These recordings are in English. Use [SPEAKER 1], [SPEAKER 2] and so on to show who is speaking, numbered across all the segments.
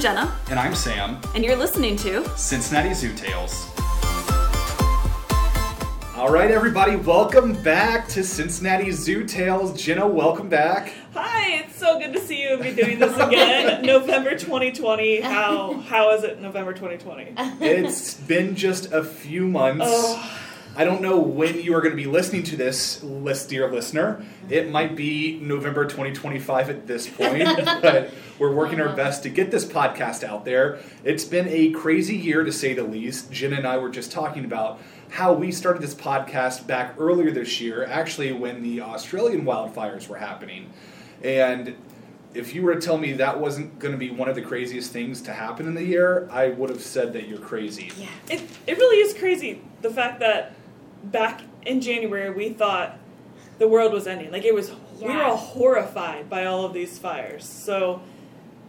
[SPEAKER 1] Jenna,
[SPEAKER 2] And I'm Sam,
[SPEAKER 1] and you're listening to
[SPEAKER 2] Cincinnati Zoo Tales. All right, everybody, welcome back to Cincinnati Zoo Tales. Jenna, welcome back.
[SPEAKER 3] Hi, it's so good to see you and be doing this again. November 2020. How how is it November 2020?
[SPEAKER 2] It's been just a few months.
[SPEAKER 3] Oh.
[SPEAKER 2] I don't know when you are going to be listening to this, list, dear listener. It might be November 2025 at this point, but we're working our best to get this podcast out there. It's been a crazy year to say the least. Jen and I were just talking about how we started this podcast back earlier this year, actually, when the Australian wildfires were happening. And if you were to tell me that wasn't going to be one of the craziest things to happen in the year, I would have said that you're crazy.
[SPEAKER 3] Yeah, it it really is crazy the fact that back in January we thought the world was ending. Like it was, we were all horrified by all of these fires. So,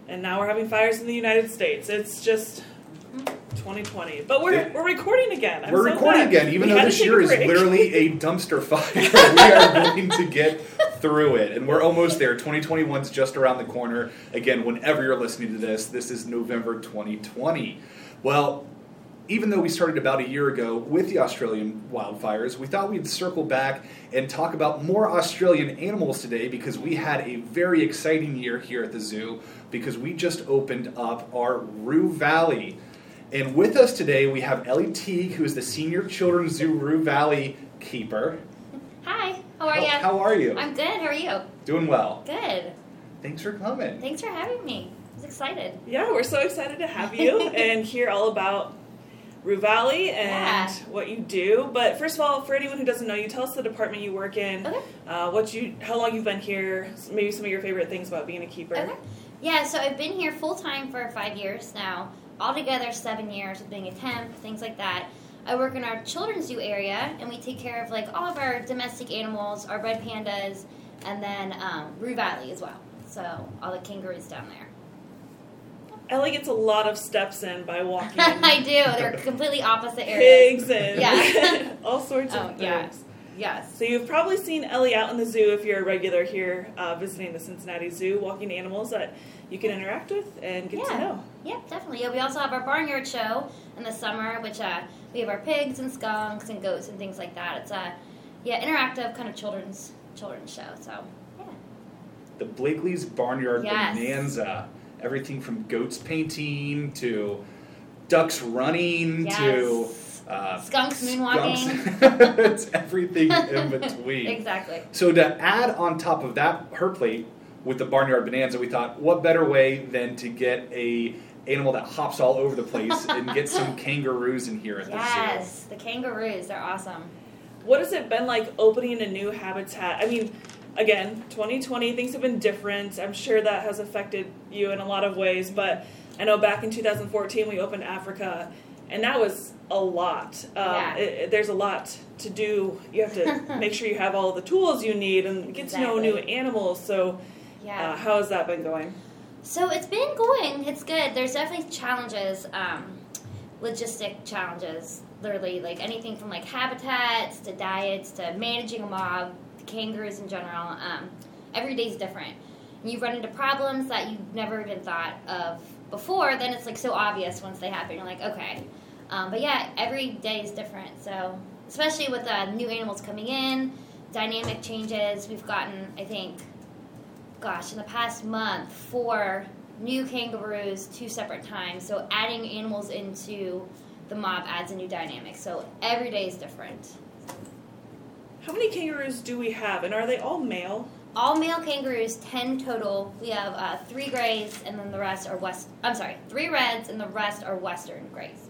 [SPEAKER 3] and now we're having fires in the United States. It's just. 2020, but we're
[SPEAKER 2] It-
[SPEAKER 3] we're recording again. I'm
[SPEAKER 2] We're
[SPEAKER 3] so
[SPEAKER 2] recording
[SPEAKER 3] glad.
[SPEAKER 2] again, even
[SPEAKER 3] We
[SPEAKER 2] though this year is literally a dumpster fire. we are going to get through it, and we're almost there. 2021 is just around the corner. Again, whenever you're listening to this, this is November 2020. Well, even though we started about a year ago with the Australian wildfires, we thought we'd circle back and talk about more Australian animals today because we had a very exciting year here at the zoo because we just opened up our Roo Valley. And with us today, we have Ellie Teague, who is the Senior Children's Zoo Roo Valley keeper.
[SPEAKER 4] Hi, how are
[SPEAKER 2] How-
[SPEAKER 4] you?
[SPEAKER 2] how are you?
[SPEAKER 4] I'm good. How are you?
[SPEAKER 2] Doing well.
[SPEAKER 4] Good.
[SPEAKER 2] Thanks for coming.
[SPEAKER 4] Thanks for having me. I was excited.
[SPEAKER 3] Yeah, we're so excited to have you and hear all about Roo Valley and
[SPEAKER 4] Yeah.
[SPEAKER 3] what you do. But first of all, for anyone who doesn't know you, tell us the department you work in,
[SPEAKER 4] Okay.
[SPEAKER 3] uh, what you, how long you've been here, maybe some of your favorite things about being a keeper.
[SPEAKER 4] Okay. Yeah, so I've been here full time for five years now. Altogether, seven years with being a temp, things like that. I work in our children's zoo area, and we take care of like all of our domestic animals, our red pandas, and then um, Rue Valley as well. So all the kangaroos down there.
[SPEAKER 3] Ellie gets a lot of steps in by walking.
[SPEAKER 4] I do. They're completely opposite areas.
[SPEAKER 3] Pigs and
[SPEAKER 4] Yeah.
[SPEAKER 3] all sorts
[SPEAKER 4] Oh,
[SPEAKER 3] of
[SPEAKER 4] yeah.
[SPEAKER 3] things.
[SPEAKER 4] Yes.
[SPEAKER 3] So you've probably seen Ellie out in the zoo if you're a regular here uh, visiting the Cincinnati Zoo, walking animals that you can interact with and get to
[SPEAKER 4] Yeah.
[SPEAKER 3] know.
[SPEAKER 4] Yep, definitely. Yeah, we also have our barnyard show in the summer, which uh, we have our pigs and skunks and goats and things like that. It's a yeah interactive kind of children's children's show. So yeah,
[SPEAKER 2] The Blakely's Barnyard
[SPEAKER 4] Yes.
[SPEAKER 2] Bonanza. Everything from goats painting to ducks running
[SPEAKER 4] Yes.
[SPEAKER 2] to uh,
[SPEAKER 4] Skunks moonwalking.
[SPEAKER 2] skunks. it's everything in between.
[SPEAKER 4] exactly.
[SPEAKER 2] So to add on top of that, her plate with the barnyard bonanza, we thought, what better way than to get a animal that hops all over the place and get some kangaroos in here at the zoo.
[SPEAKER 4] Yes, the kangaroos. They're awesome.
[SPEAKER 3] What has it been like opening a new habitat? I mean, again, 2020, things have been different. I'm sure that has affected you in a lot of ways, but I know back in 2014 we opened Africa, and that was a lot. Um,
[SPEAKER 4] Yeah.
[SPEAKER 3] it- it- there's a lot to do. You have to make sure you have all the tools you need and get to know new animals. So,
[SPEAKER 4] Yeah.
[SPEAKER 3] uh, how has that been going?
[SPEAKER 4] So it's been going. It's good. There's definitely challenges, um, logistic challenges. Literally, like anything from like habitats to diets to managing a mob, kangaroos in general. Um, every day's different. And you run into problems that you've never even thought of before. Then it's like so obvious once they happen. You're like, okay. Um, but yeah, every day is different. So especially with uh, new animals coming in, dynamic changes. We've gotten, I think, gosh, in the past month, four new kangaroos two separate times. So adding animals into the mob adds a new dynamic. So every day is different.
[SPEAKER 3] How many kangaroos do we have, and are they all male?
[SPEAKER 4] All male kangaroos, ten total. We have uh, three grays, and then the rest are west. I'm sorry, three reds, and the rest are western grays.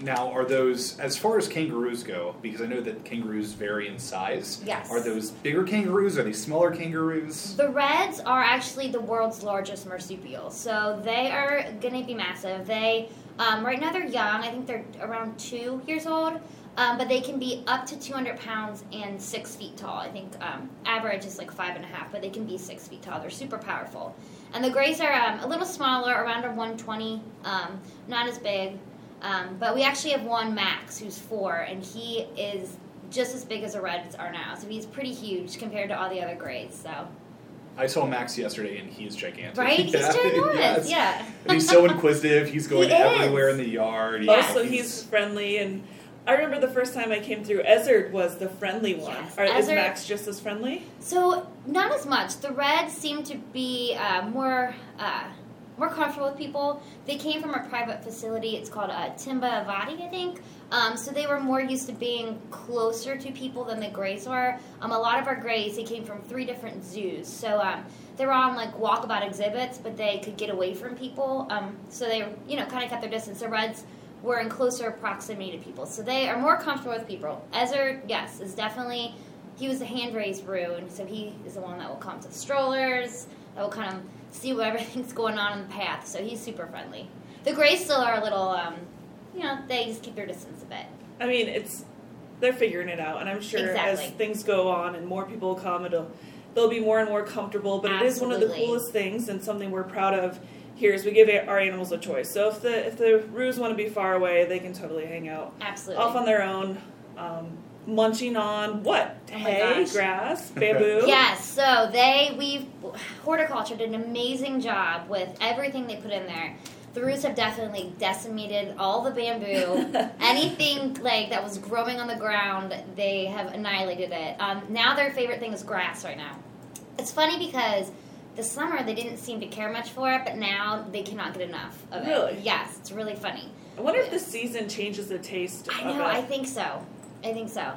[SPEAKER 2] Now, are those, as far as kangaroos go, because I know that kangaroos vary in size,
[SPEAKER 4] Yes.
[SPEAKER 2] are those bigger kangaroos? Are they smaller kangaroos?
[SPEAKER 4] The reds are actually the world's largest marsupial, so they are going to be massive. They um, right now they're young. I think they're around two years old, um, but they can be up to 200 pounds and six feet tall. I think um, average is like five and a half, but they can be six feet tall. They're super powerful. And the grays are um, a little smaller, around a 120, um, not as big. Um, but we actually have one Max who's four, and he is just as big as the reds are now. So he's pretty huge compared to all the other grays. So
[SPEAKER 2] I saw Max yesterday, and he's gigantic.
[SPEAKER 4] Right? He's
[SPEAKER 2] Yeah,
[SPEAKER 4] ginormous.
[SPEAKER 2] yes.
[SPEAKER 4] Yeah.
[SPEAKER 2] And he's so inquisitive. He's going
[SPEAKER 4] He
[SPEAKER 2] everywhere in the yard. Yeah,
[SPEAKER 3] so he's friendly and. I remember the first time I came through, Ezra was the friendly one.
[SPEAKER 4] Yes,
[SPEAKER 3] Are, is Max just as friendly?
[SPEAKER 4] So not as much. The Reds seem to be uh, more uh, more comfortable with people. They came from a private facility. It's called uh, Timba Avati, I think. Um, so they were more used to being closer to people than the Greys were. Um, a lot of our Greys, they came from three different zoos. So um, they were on like walkabout exhibits, but they could get away from people. Um, so they, you know, kind of kept their distance. The Reds were in closer proximity to people, so they are more comfortable with people. Ezra, yes, is definitely he was a hand raised rune, so he is the one that will come to the strollers, that will kind of see what everything's going on in the path. So he's super friendly. The Greys still are a little, um, you know, they just keep their distance a bit.
[SPEAKER 3] I mean, it's they're figuring it out, and I'm sure
[SPEAKER 4] Exactly.
[SPEAKER 3] as things go on and more people come, it'll they'll be more and more comfortable. But it is one of the coolest things and something we're proud of. Here is we give our animals a choice. So if the if the roos want to be far away, they can totally hang out
[SPEAKER 4] Absolutely.
[SPEAKER 3] off on their own, um, munching on what
[SPEAKER 4] Oh
[SPEAKER 3] hay,
[SPEAKER 4] gosh.
[SPEAKER 3] grass, bamboo.
[SPEAKER 4] Yes, so they we've horticulture did an amazing job with everything they put in there. The roots have definitely decimated all the bamboo. Anything like that was growing on the ground, they have annihilated it. Um, now their favorite thing is grass right now. It's funny because the summer they didn't seem to care much for it, but now they cannot get enough of
[SPEAKER 3] Really?
[SPEAKER 4] it. Yes, it's really funny.
[SPEAKER 3] I wonder if the season changes the taste.
[SPEAKER 4] I
[SPEAKER 3] of
[SPEAKER 4] know.
[SPEAKER 3] it.
[SPEAKER 4] I think so. I think so.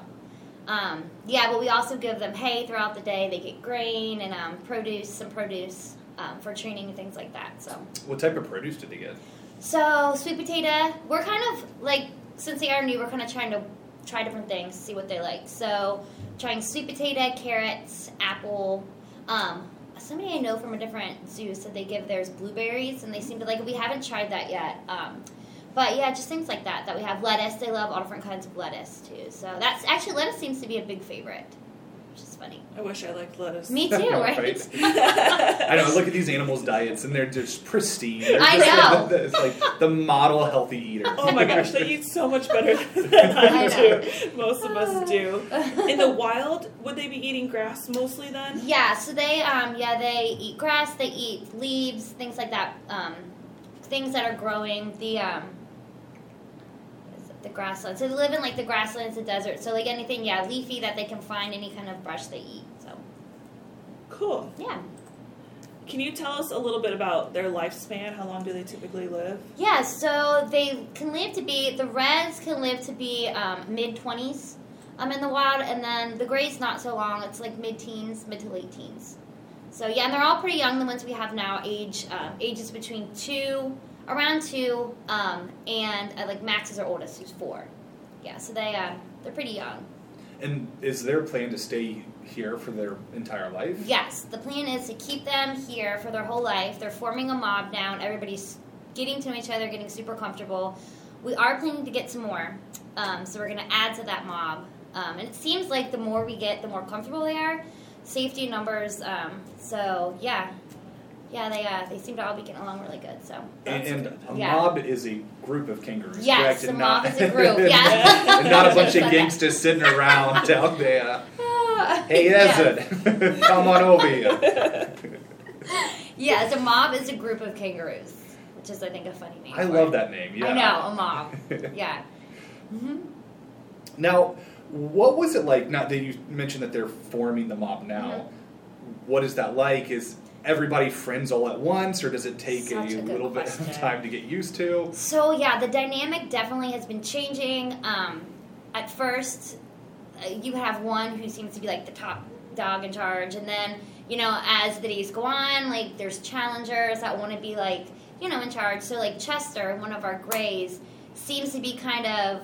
[SPEAKER 4] Um, yeah, but we also give them hay throughout the day. They get grain and um, produce, some produce um, for training and things like that. So,
[SPEAKER 2] What type of produce did they get?
[SPEAKER 4] so sweet potato. We're kind of like since they are new, we're kind of trying to try different things, see what they like. So, trying sweet potato, carrots, apple. Um, somebody I know from a different zoo said they give theirs blueberries, and they seem to like. We haven't tried that yet. Um, but yeah, just things like that. That we have lettuce. They love all different kinds of lettuce too. So that's actually lettuce seems to be a big favorite, funny.
[SPEAKER 3] I wish I liked lettuce.
[SPEAKER 4] Me too, right?
[SPEAKER 2] Right. I know. I look at these animals' diets, and they're just pristine. They're
[SPEAKER 4] I
[SPEAKER 2] just
[SPEAKER 4] know.
[SPEAKER 2] Like, it's like the model healthy eater.
[SPEAKER 3] Oh my gosh, they eat so much better than I,
[SPEAKER 4] I
[SPEAKER 3] do.
[SPEAKER 4] know.
[SPEAKER 3] Most of us do. In the wild, would they be eating grass mostly then?
[SPEAKER 4] Yeah, so they um yeah they eat grass, they eat leaves, things like that. Um, things that are growing. The um, what is it? The grasslands. So they live in like the grasslands, the desert. So like anything, yeah, leafy that they can find, any kind of brush they eat. So
[SPEAKER 3] Cool.
[SPEAKER 4] yeah,
[SPEAKER 3] Can you tell us a little bit about their lifespan? How long do they typically live?
[SPEAKER 4] yeah. So they can live to be the reds can live to be um, mid twenties. Um, in the wild, and then the grays not so long. It's like mid teens, mid to late teens. So yeah, and they're all pretty young. The ones we have now, age uh, ages between two, around two, um, and uh, like Max is our oldest, who's four. Yeah, so they uh, they're pretty young.
[SPEAKER 2] And is their plan to stay here for their entire life?
[SPEAKER 4] Yes, the plan is to keep them here for their whole life. They're forming a mob now, and everybody's getting to know each other, getting super comfortable. We are planning to get some more, um, so we're going to add to that mob. Um, and it seems like the more we get, the more comfortable they are. Safety numbers. Um, so yeah, yeah, they uh, they seem to all be getting along really good. So
[SPEAKER 2] And, and a
[SPEAKER 4] Yeah.
[SPEAKER 2] mob is a group of kangaroos,
[SPEAKER 4] Yes,
[SPEAKER 2] correct?
[SPEAKER 4] a
[SPEAKER 2] And
[SPEAKER 4] mob
[SPEAKER 2] not,
[SPEAKER 4] is a group, yeah.
[SPEAKER 2] and not a bunch of gangsters sitting around down there. Hey,
[SPEAKER 4] Yeah.
[SPEAKER 2] Ezra, come on over here.
[SPEAKER 4] Yeah, so mob is a group of kangaroos, which is I think a funny name.
[SPEAKER 2] I
[SPEAKER 4] for
[SPEAKER 2] love
[SPEAKER 4] it.
[SPEAKER 2] that name. Yeah.
[SPEAKER 4] I know a mob. Yeah. hmm
[SPEAKER 2] Now, what was it like? Not that you mentioned that they're forming the mob now.
[SPEAKER 4] Mm-hmm.
[SPEAKER 2] What is that like? Is everybody friends all at once, or does it take
[SPEAKER 4] a
[SPEAKER 2] a, little bit
[SPEAKER 4] question.
[SPEAKER 2] of time to get used to?
[SPEAKER 4] So yeah, the dynamic definitely has been changing. Um, at first, uh, you have one who seems to be like the top dog in charge, and then you know as the days go on, like there's challengers that want to be like you know in charge. So like Chester, one of our grays, seems to be kind of.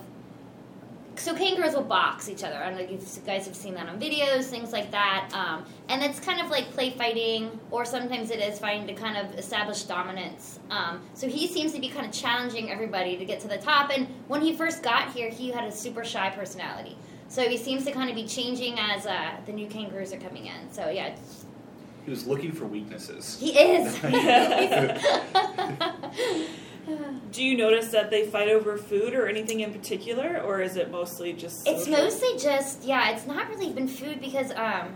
[SPEAKER 4] So kangaroos will box each other. I don't know if you guys have seen that on videos, things like that. Um, and it's kind of like play fighting, or sometimes it is fighting to kind of establish dominance. Um, so he seems to be kind of challenging everybody to get to the top. And when he first got here, he had a super shy personality. So he seems to kind of be changing as uh, the new kangaroos are coming in. So yeah, it's-
[SPEAKER 2] He was looking for weaknesses.
[SPEAKER 4] he is.
[SPEAKER 3] Do you notice that they fight over food or anything in particular, or is it mostly just?
[SPEAKER 4] It's mostly just yeah. It's not really been food because um,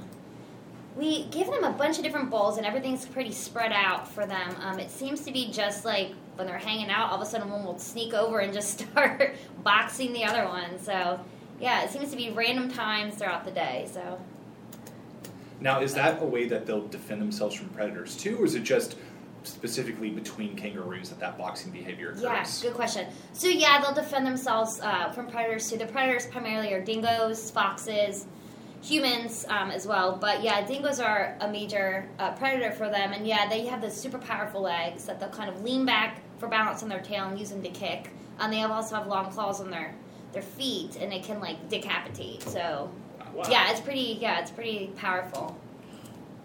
[SPEAKER 4] we give them a bunch of different bowls, and everything's pretty spread out for them. Um, it seems to be just like when they're hanging out, all of a sudden one will sneak over and just start boxing the other one. So, yeah, it seems to be random times throughout the day. So,
[SPEAKER 2] Now, is that a way that they'll defend themselves from predators too, or is it just specifically between kangaroos that that boxing behavior occurs?
[SPEAKER 4] yeah, good question. So, yeah, they'll defend themselves uh, from predators too. The predators primarily are dingoes, foxes, humans um, as well. But yeah, dingoes are a major uh, predator for them, and yeah, they have the super powerful legs that they'll kind of lean back for balance on their tail and use them to kick. And they also have long claws on their their feet, and it can like decapitate. So
[SPEAKER 3] Wow.
[SPEAKER 4] yeah, it's pretty yeah, it's pretty powerful.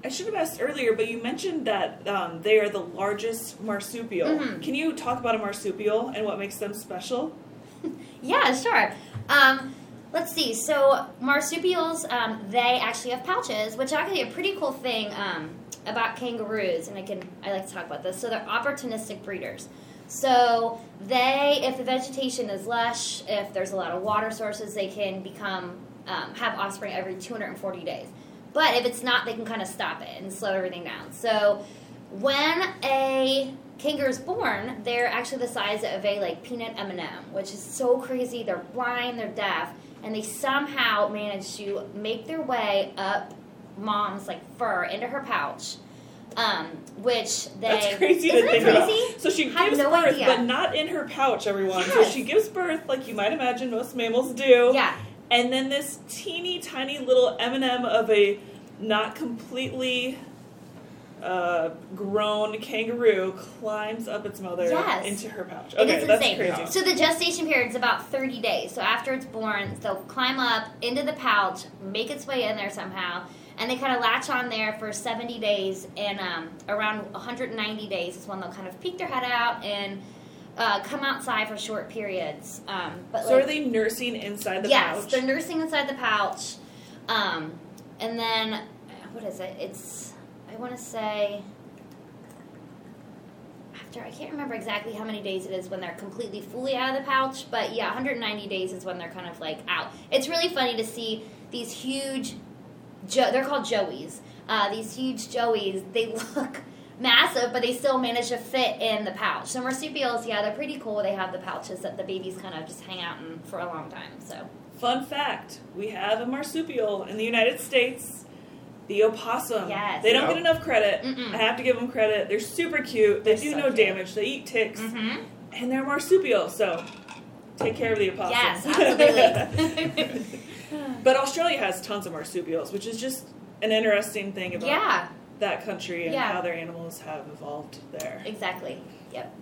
[SPEAKER 3] I should have asked earlier, but you mentioned that um, they are the largest marsupial.
[SPEAKER 4] Mhm.
[SPEAKER 3] Can you talk about a marsupial and what makes them special?
[SPEAKER 4] Yeah, sure. Um, let's see. So marsupials, um, they actually have pouches, which is actually a pretty cool thing um, about kangaroos. And I can I like to talk about this. So they're opportunistic breeders. So they, if the vegetation is lush, if there's a lot of water sources, they can become um, have offspring every 240 days. But if it's not, they can kind of stop it and slow everything down. So when a kangaroo is born, they're actually the size of a like peanut M&M, which is so crazy. They're blind, they're deaf, and they somehow manage to make their way up mom's like fur into her pouch. Um, which they
[SPEAKER 3] That's crazy to
[SPEAKER 4] Isn't it
[SPEAKER 3] think about.
[SPEAKER 4] crazy?
[SPEAKER 3] So she gives
[SPEAKER 4] no
[SPEAKER 3] birth,
[SPEAKER 4] idea.
[SPEAKER 3] but not in her pouch, everyone. So she gives birth, like you might imagine most mammals do.
[SPEAKER 4] Yeah,
[SPEAKER 3] And then this teeny tiny little M&M of a not completely uh, grown kangaroo climbs up its mother
[SPEAKER 4] Yes.
[SPEAKER 3] into her pouch.
[SPEAKER 4] It
[SPEAKER 3] Okay,
[SPEAKER 4] is
[SPEAKER 3] that's
[SPEAKER 4] insane.
[SPEAKER 3] crazy.
[SPEAKER 4] So the gestation period is about 30 days. So after it's born, they'll climb up into the pouch, make its way in there somehow, and they kind of latch on there for 70 days. And um, around 190 days is when they'll kind of peek their head out and uh, come outside for short periods. Um, but
[SPEAKER 3] So
[SPEAKER 4] like,
[SPEAKER 3] are they nursing inside the
[SPEAKER 4] yes,
[SPEAKER 3] pouch?
[SPEAKER 4] Yes, they're nursing inside the pouch. Um, and then, what is it? It's, I want to say, after, I can't remember exactly how many days it is when they're completely fully out of the pouch, but yeah, 190 days is when they're kind of like out. It's really funny to see these huge, jo- they're called joeys. Uh, these huge joeys, they look massive, but they still manage to fit in the pouch. So marsupials, yeah, they're pretty cool. They have the pouches that the babies kind of just hang out in for a long time. So
[SPEAKER 3] Fun fact: We have a marsupial in the United States, the opossum.
[SPEAKER 4] Yes.
[SPEAKER 3] They don't
[SPEAKER 2] Yeah.
[SPEAKER 3] get enough credit.
[SPEAKER 4] Mm-mm.
[SPEAKER 3] I have to give them credit. They're super cute. They
[SPEAKER 4] They're
[SPEAKER 3] do
[SPEAKER 4] so
[SPEAKER 3] no
[SPEAKER 4] cute.
[SPEAKER 3] damage. They eat ticks,
[SPEAKER 4] mm-hmm.
[SPEAKER 3] and they're marsupial. So take care of the opossum.
[SPEAKER 4] yes, absolutely.
[SPEAKER 3] but Australia has tons of marsupials, which is just an interesting thing about
[SPEAKER 4] yeah,
[SPEAKER 3] that country and
[SPEAKER 4] Yeah.
[SPEAKER 3] how their animals have evolved there.
[SPEAKER 4] exactly. Yep.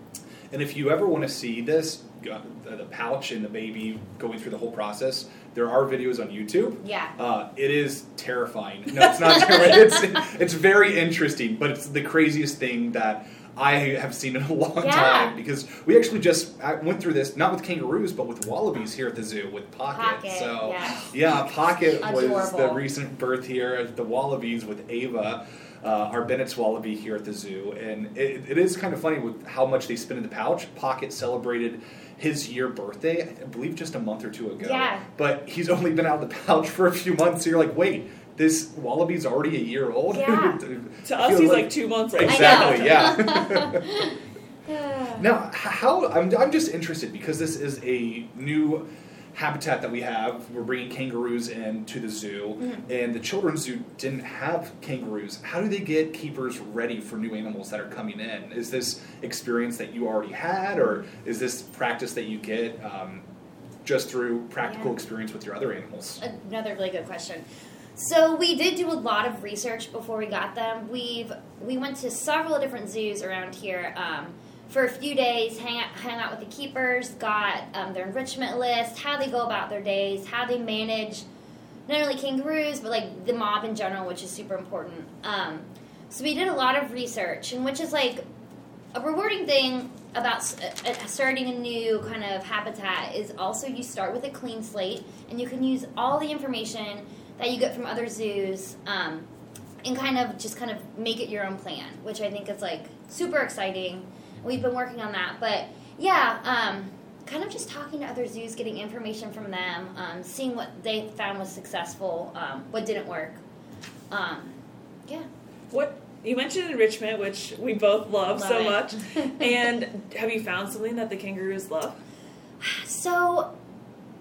[SPEAKER 2] And if you ever want to see this, uh, the pouch and the baby going through the whole process, there are videos on YouTube.
[SPEAKER 4] Yeah.
[SPEAKER 2] Uh, it is terrifying. No, it's not terrifying. It's, it's very interesting, but it's the craziest thing that I have seen in a long
[SPEAKER 4] Yeah.
[SPEAKER 2] time because we actually just I went through this not with kangaroos but with wallabies here at the zoo with Pocket.
[SPEAKER 4] Pocket,
[SPEAKER 2] so
[SPEAKER 4] yes.
[SPEAKER 2] yeah, Pocket was the recent birth here at the wallabies with Ava. Uh, our Bennett's wallaby here at the zoo, and it, it is kind of funny with how much they spin in the pouch. Pocket celebrated his year birthday, I believe, just a month or two ago.
[SPEAKER 4] Yeah.
[SPEAKER 2] But he's only been out of the pouch for a few months. So you're like, wait, this wallaby's already a year old.
[SPEAKER 4] Yeah.
[SPEAKER 3] To us, he's like, two months old.
[SPEAKER 2] Exactly. Yeah. now, how I'm I'm just interested because this is a new habitat that we have. We're bringing kangaroos in to the zoo,
[SPEAKER 4] Mm-hmm.
[SPEAKER 2] and the children's zoo didn't have kangaroos. How do they get keepers ready for new animals that are coming in? Is this experience that you already had, or is this practice that you get um, just through practical
[SPEAKER 4] Yeah.
[SPEAKER 2] experience with your other animals?
[SPEAKER 4] Another really good question. So we did do a lot of research before we got them. We've we went to several different zoos around here um, for a few days, hang out, hang out with the keepers, got um, their enrichment list, how they go about their days, how they manage not only kangaroos but like the mob in general, which is super important. Um, so we did a lot of research, and which is like a rewarding thing about uh, uh, starting a new kind of habitat is also you start with a clean slate and you can use all the information that you get from other zoos um, and kind of just kind of make it your own plan which i think is like super exciting we've been working on that but yeah um, kind of just talking to other zoos getting information from them um, seeing what they found was successful um, what didn't work um, Yeah.
[SPEAKER 3] What you mentioned enrichment, which we both love,
[SPEAKER 4] Love
[SPEAKER 3] so
[SPEAKER 4] it.
[SPEAKER 3] much. and have you found something that the kangaroos love?
[SPEAKER 4] So,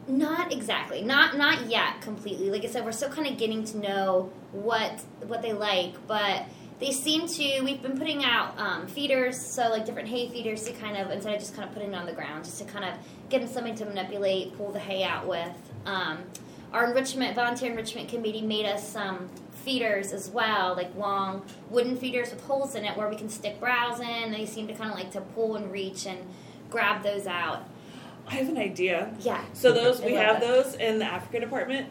[SPEAKER 4] not exactly, not not yet completely. Like I said, we're still kind of getting to know what what they like, but they seem to. We've been putting out um, feeders, so like different hay feeders to kind of instead of just kind of putting it on the ground, just to kind of give them something to manipulate, pull the hay out with. Um, our enrichment volunteer enrichment committee made us some feeders as well, like long wooden feeders with holes in it where we can stick browse in. They seem to kind of like to pull and reach and grab those out.
[SPEAKER 3] I have an idea.
[SPEAKER 4] Yeah.
[SPEAKER 3] So those we have
[SPEAKER 4] that.
[SPEAKER 3] those in the Africa department.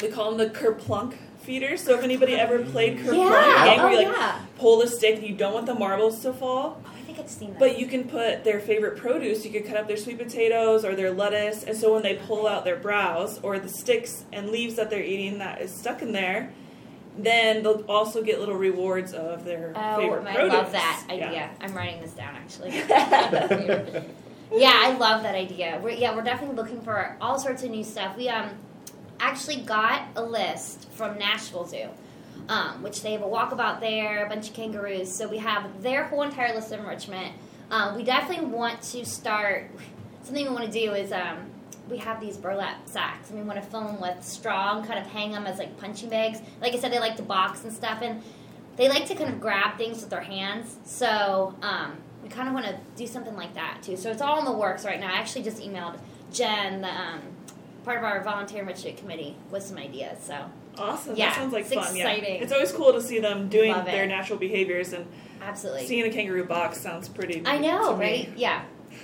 [SPEAKER 3] We call them the kerplunk feeders. So if anybody ever played kerplunk,
[SPEAKER 4] Yeah.
[SPEAKER 3] game where
[SPEAKER 4] Oh,
[SPEAKER 3] you like
[SPEAKER 4] yeah.
[SPEAKER 3] pull the stick and you don't want the marbles to fall,
[SPEAKER 4] Oh, I think I've seen that.
[SPEAKER 3] but you can put their favorite produce. You could cut up their sweet potatoes or their lettuce, and so when they pull out their browse or the sticks and leaves that they're eating that is stuck in there, then they'll also get little rewards of their
[SPEAKER 4] oh,
[SPEAKER 3] favorite
[SPEAKER 4] I
[SPEAKER 3] produce.
[SPEAKER 4] love that
[SPEAKER 3] Yeah.
[SPEAKER 4] idea. I'm writing this down actually. yeah, I love that idea. We're, yeah, we're definitely looking for all sorts of new stuff. We um actually got a list from Nashville Zoo. Um, which they have a walkabout there, a bunch of kangaroos. So we have their whole entire list of enrichment. Um, we definitely want to start. Something we want to do is um, we have these burlap sacks, and we want to fill them with straw and kind of hang them as like punching bags. Like I said, they like to box and stuff, and they like to kind of grab things with their hands. So um, we kind of want to do something like that too. So it's all in the works right now. I actually just emailed Jen, the um, part of our volunteer enrichment committee, with some ideas. So
[SPEAKER 3] Awesome.
[SPEAKER 4] Yeah,
[SPEAKER 3] that sounds like
[SPEAKER 4] it's
[SPEAKER 3] fun.
[SPEAKER 4] exciting.
[SPEAKER 3] Yeah. It's always cool to see them doing
[SPEAKER 4] Love it.
[SPEAKER 3] their natural behaviors and
[SPEAKER 4] absolutely,
[SPEAKER 3] seeing a kangaroo box sounds pretty
[SPEAKER 4] I
[SPEAKER 3] to
[SPEAKER 4] know,
[SPEAKER 3] me.
[SPEAKER 4] right? Yeah.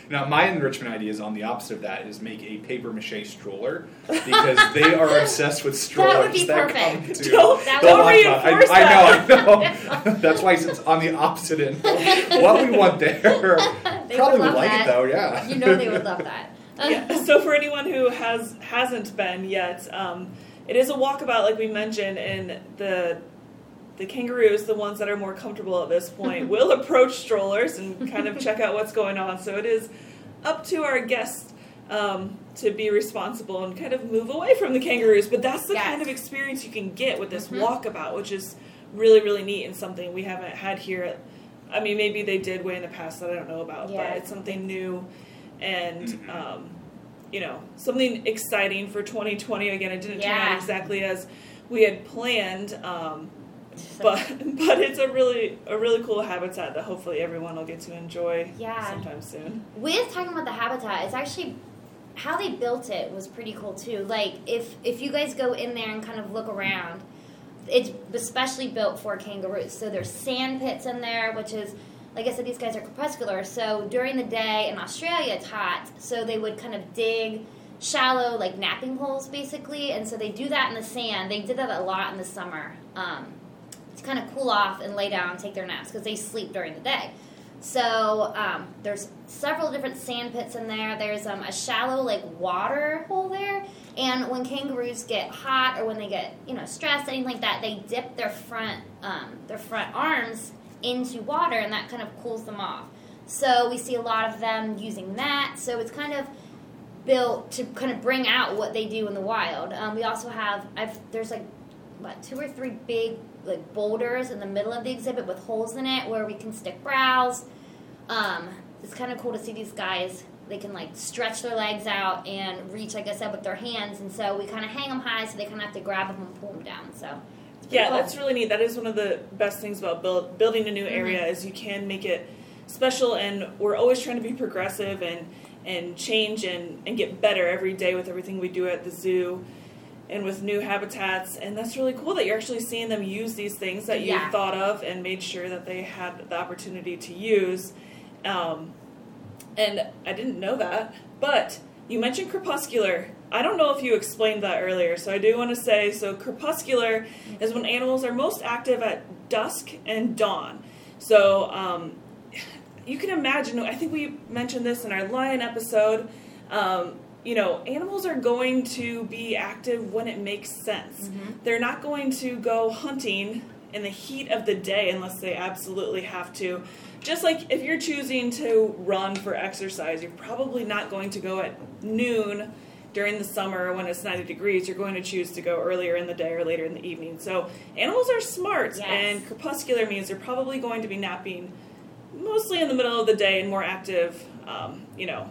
[SPEAKER 2] Now, my enrichment idea is on the opposite of that: is make a paper mache stroller because they are obsessed with strollers
[SPEAKER 4] That would be
[SPEAKER 2] come
[SPEAKER 4] perfect.
[SPEAKER 2] to
[SPEAKER 3] Don't-
[SPEAKER 4] That
[SPEAKER 2] the
[SPEAKER 4] would
[SPEAKER 3] reinforce
[SPEAKER 2] I,
[SPEAKER 3] that.
[SPEAKER 2] I know, I know. That's why it's on the opposite end. what we want there,
[SPEAKER 4] They
[SPEAKER 2] probably
[SPEAKER 4] would
[SPEAKER 2] would like
[SPEAKER 4] that.
[SPEAKER 2] it though. Yeah,
[SPEAKER 4] You know they would love that.
[SPEAKER 3] Yeah. So for anyone who has hasn't been yet, um, it is a walkabout, like we mentioned, and the the kangaroos, the ones that are more comfortable at this point, will approach strollers and kind of check out what's going on. So it is up to our guests um, to be responsible and kind of move away from the kangaroos. But that's the
[SPEAKER 4] Yes.
[SPEAKER 3] kind of experience you can get with this
[SPEAKER 4] Mhm.
[SPEAKER 3] walkabout, which is really really neat and something we haven't had here. At, I mean, maybe they did way in the past that I don't know about,
[SPEAKER 4] Yeah.
[SPEAKER 3] but it's something new and
[SPEAKER 2] Mhm.
[SPEAKER 3] um, you know something exciting for 2020. Again, it didn't turn out exactly as we had planned, um, but but it's a really a really cool habitat that hopefully everyone will get to enjoy
[SPEAKER 4] Yeah.
[SPEAKER 3] sometime soon.
[SPEAKER 4] with talking about the habitat, it's actually how they built it was pretty cool too. Like if if you guys go in there and kind of look around, it's especially built for kangaroos. So there's sand pits in there, which is like I said, these guys are crepuscular. So during the day in Australia, it's hot, so they would kind of dig shallow like napping holes basically, and so they do that in the sand. They did that a lot in the summer. Um, to kind of cool off and lay down and take their naps because they sleep during the day. So um, there's several different sand pits in there. There's um, a shallow like water hole there, and when kangaroos get hot or when they get you know stressed, anything like that, they dip their front um, their front arms into water, and that kind of cools them off. So we see a lot of them using that. So it's kind of built to kind of bring out what they do in the wild. Um, we also have I've there's like what two or three big like boulders in the middle of the exhibit with holes in it where we can stick browse. Um, it's kind of cool to see these guys. They can like stretch their legs out and reach, like I said, with their hands, and so we kind of hang them high, so they kind of have to grab them and pull them down. So
[SPEAKER 3] Yeah, that's really neat. That is one of the best things about build, building a new
[SPEAKER 4] Mm-hmm.
[SPEAKER 3] area is you can make it special, and we're always trying to be progressive and and change and and get better every day with everything we do at the zoo. And with new habitats, and that's really cool that you're actually seeing them use these things that you
[SPEAKER 4] Yeah.
[SPEAKER 3] thought of and made sure that they had the opportunity to use. Um, and I didn't know that, but you mentioned crepuscular. I don't know if you explained that earlier, so I do want to say so crepuscular is when animals are most active at dusk and dawn. So um, you can imagine, I think we mentioned this in our lion episode. Um, you know, animals are going to be active when it makes sense. They're not going to go hunting in the heat of the day unless they absolutely have to. Just like if you're choosing to run for exercise, you're probably not going to go at noon during the summer when it's 90 degrees, you're going to choose to go earlier in the day or later in the evening. So animals are smart,
[SPEAKER 4] Yes.
[SPEAKER 3] and crepuscular means they're probably going to be napping mostly in the middle of the day and more active, um, you know,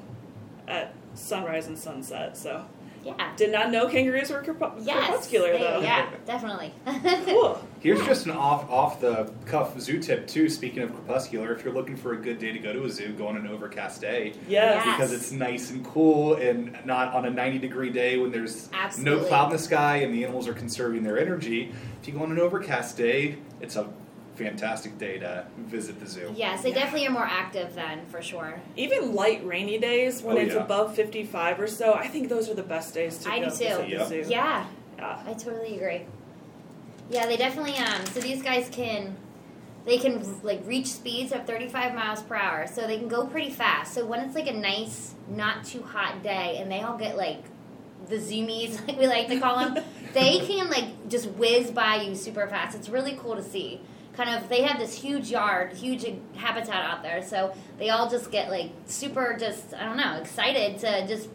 [SPEAKER 3] at sunrise and sunset. So
[SPEAKER 4] Yeah.
[SPEAKER 3] did not know kangaroos were crepu-
[SPEAKER 4] Yes.
[SPEAKER 3] crepuscular
[SPEAKER 4] they-
[SPEAKER 3] though.
[SPEAKER 4] Yeah, definitely.
[SPEAKER 3] Cool.
[SPEAKER 2] Here's just an off off the cuff zoo tip too. Speaking of crepuscular, if you're looking for a good day to go to a zoo, go on an overcast day
[SPEAKER 3] Yes.
[SPEAKER 4] Yeah.
[SPEAKER 2] because it's nice and cool and not on a 90 degree day when there's
[SPEAKER 4] Absolutely.
[SPEAKER 2] no cloud in the sky and the animals are conserving their energy. If you go on an overcast day, it's a fantastic day to visit the zoo.
[SPEAKER 4] yes, they definitely are more active then, for sure.
[SPEAKER 3] Even light rainy days when
[SPEAKER 2] Oh,
[SPEAKER 3] it's
[SPEAKER 2] yeah.
[SPEAKER 3] above 55 or so, I think those are the best days to
[SPEAKER 4] I
[SPEAKER 3] go
[SPEAKER 4] do too.
[SPEAKER 3] visit
[SPEAKER 2] Yep.
[SPEAKER 3] the zoo.
[SPEAKER 4] Yeah,
[SPEAKER 3] Yeah.
[SPEAKER 4] I totally agree. Yeah, they definitely um. So these guys can, they can like reach speeds of 35 miles per hour, so they can go pretty fast. So when it's like a nice, not too hot day, and they all get like the zoomies, like we like to call them, they can like just whiz by you super fast. It's really cool to see. Kind of, they have this huge yard, huge habitat out there, so they all just get like super, just I don't know, excited to just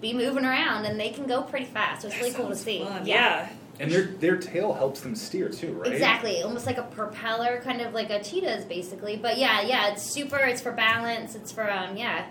[SPEAKER 4] be moving around, and they can go pretty fast. So it's
[SPEAKER 3] That
[SPEAKER 4] really cool to see.
[SPEAKER 3] fun. Yeah.
[SPEAKER 2] And their their tail helps them steer too, right?
[SPEAKER 4] Exactly, almost like a propeller, kind of like a cheetah's, basically. But yeah, yeah, it's super. It's for balance. It's for um, yeah,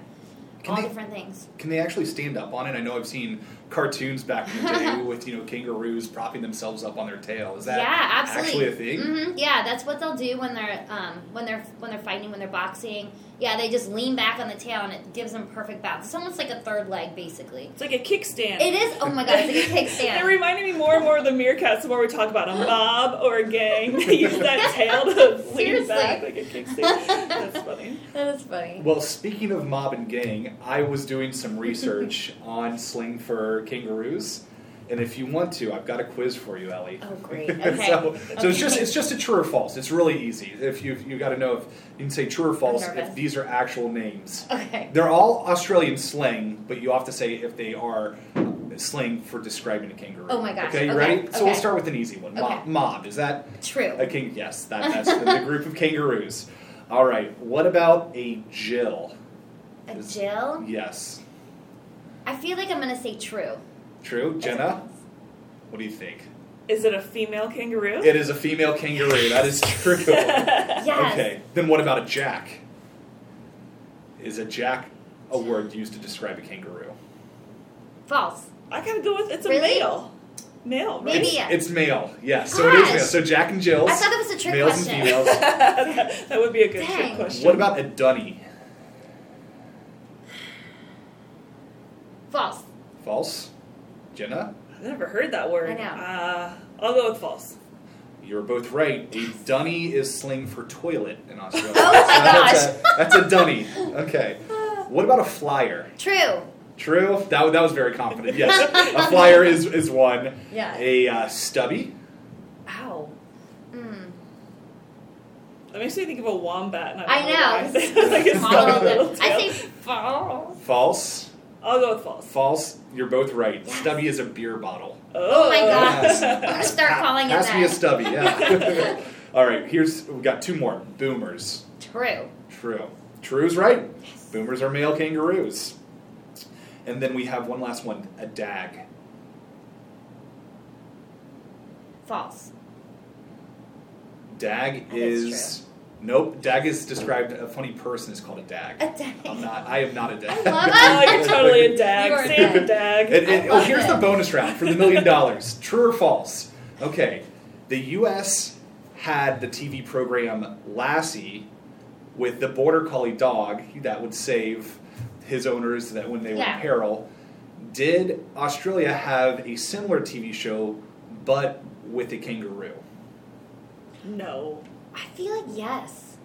[SPEAKER 2] Can
[SPEAKER 4] all
[SPEAKER 2] they-
[SPEAKER 4] different things.
[SPEAKER 2] Can they actually stand up on it? I know I've seen cartoons back in the day with you know kangaroos propping themselves up on their tail. Is that
[SPEAKER 4] yeah, absolutely.
[SPEAKER 2] actually a thing?
[SPEAKER 4] hmm Yeah, that's what they'll do when they're um, when they're when they're fighting, when they're boxing. Yeah, they just lean back on the tail, and it gives them perfect balance. It's almost like a third leg, basically.
[SPEAKER 3] It's like a kickstand.
[SPEAKER 4] It is. Oh my god, it's like a kickstand.
[SPEAKER 3] It
[SPEAKER 4] kickstand.
[SPEAKER 3] reminded me more and more of the meerkats the more we talk about a mob or a gang. They use that tail to lean
[SPEAKER 4] Seriously.
[SPEAKER 3] back like a kickstand. That's funny.
[SPEAKER 4] that is funny.
[SPEAKER 2] Well, speaking of mob and gang, I was doing some research on sling kangaroos, and if you want to, I've got a quiz for you, Ellie.
[SPEAKER 4] Oh, great. Okay.
[SPEAKER 2] so, so it's just it's just a true or false. It's really easy. If you you got to know if you can say true or false if these are actual names.
[SPEAKER 4] Okay.
[SPEAKER 2] They're all Australian slang, but you have to say if they are slang for describing a kangaroo.
[SPEAKER 4] Oh my gosh,
[SPEAKER 2] Okay, you
[SPEAKER 4] okay,
[SPEAKER 2] ready? So we'll start with an easy one. Mob.
[SPEAKER 4] Okay.
[SPEAKER 2] mob. Is that
[SPEAKER 4] True.
[SPEAKER 2] a king? Yes, that, that's the, the group of kangaroos. All right. What about a Jill?
[SPEAKER 4] A Jill.
[SPEAKER 2] Yes.
[SPEAKER 4] I feel like I'm gonna say true.
[SPEAKER 2] True. Jenna, what do you think?
[SPEAKER 3] Is it a female kangaroo?
[SPEAKER 2] It is a female kangaroo. That is true.
[SPEAKER 4] Yes.
[SPEAKER 2] Okay. Then what about a jack? Is a jack a word used to describe a kangaroo?
[SPEAKER 4] False.
[SPEAKER 3] I gotta go with it's a
[SPEAKER 4] Really?
[SPEAKER 3] male. Male, right?
[SPEAKER 4] Maybe
[SPEAKER 2] It's, it's male. Yes. So it is male. So Jack and Jill's.
[SPEAKER 4] I thought it was a trick
[SPEAKER 2] males
[SPEAKER 4] question.
[SPEAKER 2] and females.
[SPEAKER 3] that, that would be a good
[SPEAKER 4] Dang.
[SPEAKER 3] trick question.
[SPEAKER 2] What about a dunny?
[SPEAKER 4] False.
[SPEAKER 2] False. Jenna,
[SPEAKER 3] I've never heard that word.
[SPEAKER 4] I know.
[SPEAKER 3] Uh, I'll go with false.
[SPEAKER 2] you're both right. A dunny is slang for toilet in Australia.
[SPEAKER 4] Oh my
[SPEAKER 2] That's a, that's a dunny. Okay. What about a flyer?
[SPEAKER 4] True.
[SPEAKER 2] True. That, that was very confident. Yes. a flyer is, is one.
[SPEAKER 4] Yeah.
[SPEAKER 2] A uh, stubby.
[SPEAKER 3] Ow.
[SPEAKER 4] Mm.
[SPEAKER 3] That makes me think of a wombat. And I,
[SPEAKER 4] I
[SPEAKER 3] don't
[SPEAKER 4] know.
[SPEAKER 3] why. like a stubby
[SPEAKER 4] of them.
[SPEAKER 3] little
[SPEAKER 4] I
[SPEAKER 3] tail.
[SPEAKER 4] say false.
[SPEAKER 2] False.
[SPEAKER 3] I'll go with false.
[SPEAKER 2] False. You're both right.
[SPEAKER 4] Yes.
[SPEAKER 2] Stubby is a beer bottle.
[SPEAKER 3] Oh, oh
[SPEAKER 4] my god!
[SPEAKER 2] Yes.
[SPEAKER 4] I'm gonna start calling it
[SPEAKER 2] Has to me a stubby, yeah. All right, here's, we've got two more. Boomers.
[SPEAKER 4] True.
[SPEAKER 2] True. True's right. Boomers are male kangaroos. And then we have one last one a dag.
[SPEAKER 4] False.
[SPEAKER 2] Dag
[SPEAKER 4] That is
[SPEAKER 2] is. Nope. Dag is described, a funny person is called a dag.
[SPEAKER 4] A dag.
[SPEAKER 2] I'm not, I am not a dag.
[SPEAKER 4] I love
[SPEAKER 3] Oh, you're totally a dag.
[SPEAKER 4] You are a dag.
[SPEAKER 3] dag.
[SPEAKER 2] And- and- oh,
[SPEAKER 4] love
[SPEAKER 2] here's the bonus round for the million dollars. True or false? Okay. The U.S. had the TV program Lassie with the border collie dog that would save his owners that when they were in peril. Did Australia have a similar TV show, but with a kangaroo?
[SPEAKER 3] No.
[SPEAKER 4] I feel like yes.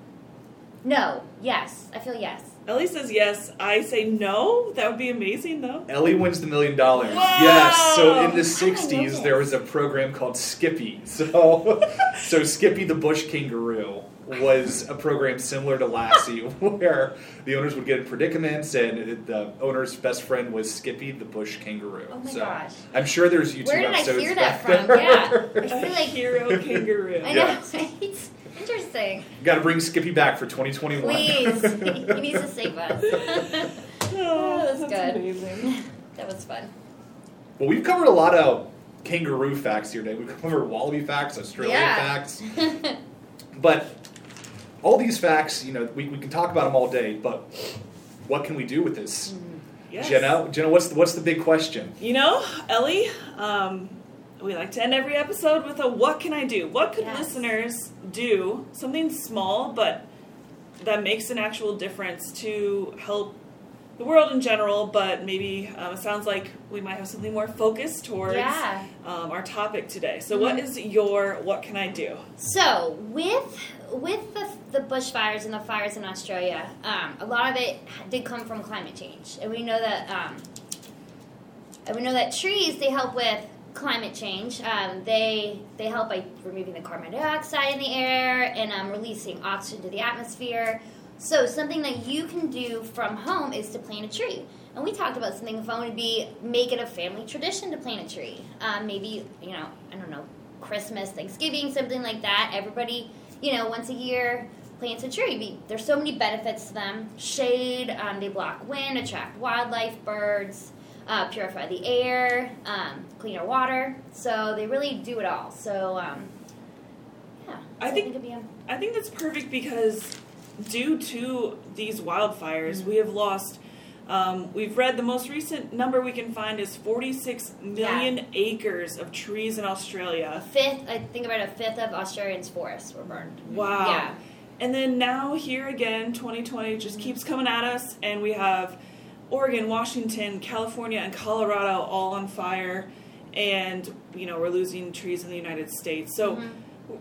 [SPEAKER 4] No. Yes. I feel yes.
[SPEAKER 3] Ellie says yes. I say no. That would be amazing, though.
[SPEAKER 2] Ellie wins the million dollars.
[SPEAKER 3] Wow!
[SPEAKER 2] Yes. So in the
[SPEAKER 4] How did I know
[SPEAKER 2] '60s, there was a program called Skippy. So, so Skippy the bush kangaroo was a program similar to Lassie, where the owners would get in predicaments, and the owner's best friend was Skippy the bush kangaroo.
[SPEAKER 4] Oh my
[SPEAKER 2] so
[SPEAKER 4] gosh.
[SPEAKER 2] I'm sure there's YouTube episodes.
[SPEAKER 4] Where did I
[SPEAKER 2] episodes
[SPEAKER 4] hear that from?
[SPEAKER 2] there.
[SPEAKER 4] Yeah. I
[SPEAKER 3] A
[SPEAKER 4] feel like
[SPEAKER 3] hero kangaroo.
[SPEAKER 4] I
[SPEAKER 2] Yeah.
[SPEAKER 4] know. Right? Interesting.
[SPEAKER 2] Got to bring Skippy back for 2021.
[SPEAKER 4] Please. he needs to save us.
[SPEAKER 3] Oh,
[SPEAKER 4] was good.
[SPEAKER 3] amazing.
[SPEAKER 4] that was fun.
[SPEAKER 2] Well, we've covered a lot of kangaroo facts here today. We've covered wallaby facts, Australian
[SPEAKER 4] Yeah.
[SPEAKER 2] facts. But all these facts, you know, we, we can talk about them all day, but what can we do with this?
[SPEAKER 3] Yes.
[SPEAKER 2] Jenna, Jenna, what's the, what's the big question?
[SPEAKER 3] You know, Ellie, um, we like to end every episode with a what can I do? What could
[SPEAKER 4] Yes.
[SPEAKER 3] listeners do? Something small, but that makes an actual difference to help the world in general, but maybe um, it sounds like we might have something more focused towards
[SPEAKER 4] Yeah.
[SPEAKER 3] um, our topic today. So, what is your what can I do?
[SPEAKER 4] So with with the, the bushfires and the fires in Australia, um, a lot of it did come from climate change, and we know that um, and we know that trees they help with climate change. Um, they they help by removing the carbon dioxide in the air and um, releasing oxygen to the atmosphere. So something that you can do from home is to plant a tree. And we talked about something fun would be make it a family tradition to plant a tree. Um, maybe you know I don't know Christmas, Thanksgiving, something like that. Everybody you know once a year plants a tree. There's so many benefits to them. Shade, um, they block wind, attract wildlife, birds, uh, purify the air, um, cleaner water. So they really do it all. So um, yeah,
[SPEAKER 3] I
[SPEAKER 4] so
[SPEAKER 3] think-
[SPEAKER 4] it'd be a-
[SPEAKER 3] I think that's perfect because due to these wildfires, we have lost. Um, we've read the most recent number we can find is 46 million acres of trees in Australia.
[SPEAKER 4] a fifth. I think about a fifth of Australia's forests were burned.
[SPEAKER 3] Wow.
[SPEAKER 4] Yeah.
[SPEAKER 3] And then now, here again, 2020 just keeps coming at us, and we have Oregon, Washington, California, and Colorado all on fire, and you know we're losing trees in the United States. So
[SPEAKER 4] Mhm.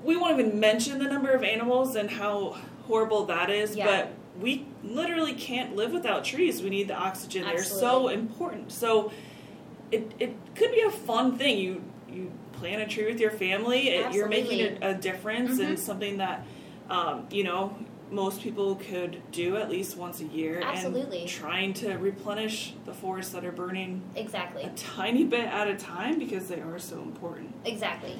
[SPEAKER 3] we won't even mention the number of animals and how horrible that is,
[SPEAKER 4] Yeah.
[SPEAKER 3] but we literally can't live without trees. We need the oxygen; they're so important. So it it could be a fun thing. You you plant a tree with your family. It, you're making a, a difference and
[SPEAKER 4] Mhm.
[SPEAKER 3] something that um, you know most people could do at least once a year.
[SPEAKER 4] Absolutely.
[SPEAKER 3] And trying to replenish the forests that are burning
[SPEAKER 4] Exactly.
[SPEAKER 3] a tiny bit at a time because they are so important.
[SPEAKER 4] Exactly.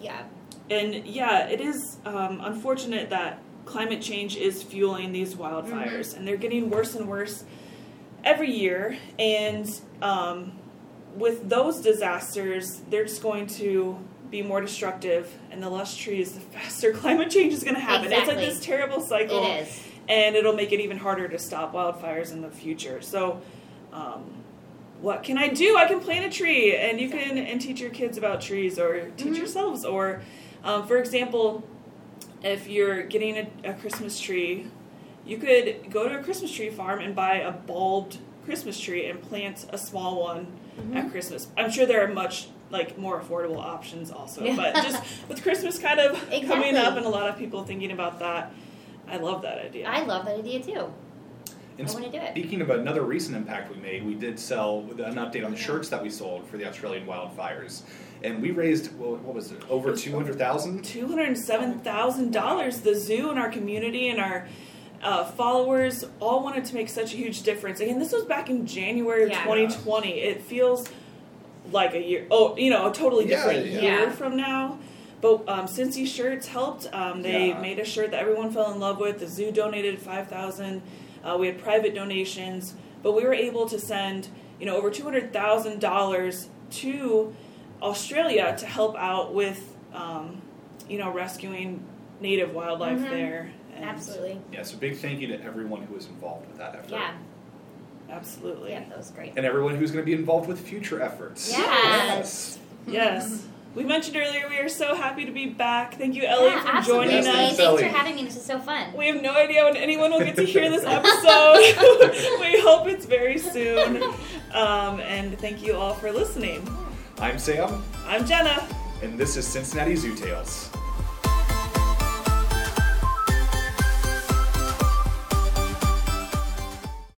[SPEAKER 4] Yeah.
[SPEAKER 3] And yeah, it is um, unfortunate that climate change is fueling these wildfires, and they're getting worse and worse every year. And um, with those disasters, they're just going to be more destructive, and the less trees, the faster climate change is going to happen. It's like this terrible cycle,
[SPEAKER 4] It is.
[SPEAKER 3] and it'll make it even harder to stop wildfires in the future. So. Um, what can I do? I can plant a tree, and you can and teach your kids about trees, or teach
[SPEAKER 4] Mhm.
[SPEAKER 3] yourselves. Or, um, for example, if you're getting a, a Christmas tree, you could go to a Christmas tree farm and buy a bulbed Christmas tree and plant a small one
[SPEAKER 4] Mm-hmm.
[SPEAKER 3] at Christmas. I'm sure there are much like more affordable options also,
[SPEAKER 4] Yeah.
[SPEAKER 3] but just with Christmas kind of coming up and a lot of people thinking about that, I love that idea.
[SPEAKER 4] I love that idea too.
[SPEAKER 2] And
[SPEAKER 4] I wanna do it.
[SPEAKER 2] Speaking of another recent impact we made, we did sell an update on the shirts that we sold for the Australian wildfires, and we raised well, what was it over two hundred thousand.
[SPEAKER 3] two hundred and seven thousand dollars. The zoo and our community and our uh, followers all wanted to make such a huge difference. Again, this was back in January of
[SPEAKER 4] Yeah.
[SPEAKER 3] 2020. It feels like a year. Oh, you know, a totally different
[SPEAKER 2] yeah.
[SPEAKER 3] year from now. But um, since these shirts helped, um, they
[SPEAKER 2] Yeah.
[SPEAKER 3] made a shirt that everyone fell in love with. The zoo donated five thousand. Uh, we had private donations, but we were able to send you know over two hundred thousand dollars to Australia to help out with um, you know rescuing native wildlife
[SPEAKER 4] Mhm.
[SPEAKER 3] there. And
[SPEAKER 4] Absolutely.
[SPEAKER 2] Yeah, so big thank you to everyone who was involved with that effort,
[SPEAKER 4] Yeah.
[SPEAKER 3] Absolutely.
[SPEAKER 4] Yeah. That was great.
[SPEAKER 2] and everyone who's going to be involved with future efforts.
[SPEAKER 4] Yes.
[SPEAKER 3] Yes. We mentioned earlier we are so happy to be back. Thank you, Ellie,
[SPEAKER 4] yeah,
[SPEAKER 3] for
[SPEAKER 4] absolutely.
[SPEAKER 3] joining
[SPEAKER 2] Yes,
[SPEAKER 3] us.
[SPEAKER 2] thanks,
[SPEAKER 4] Thanks
[SPEAKER 2] Ellie.
[SPEAKER 4] for having me. This is so fun.
[SPEAKER 3] We have no idea when anyone will get to hear this episode. we hope it's very soon. Um, and thank you all for listening.
[SPEAKER 2] I'm Sam,
[SPEAKER 3] I'm Jenna.
[SPEAKER 2] and this is Cincinnati Zoo Tales.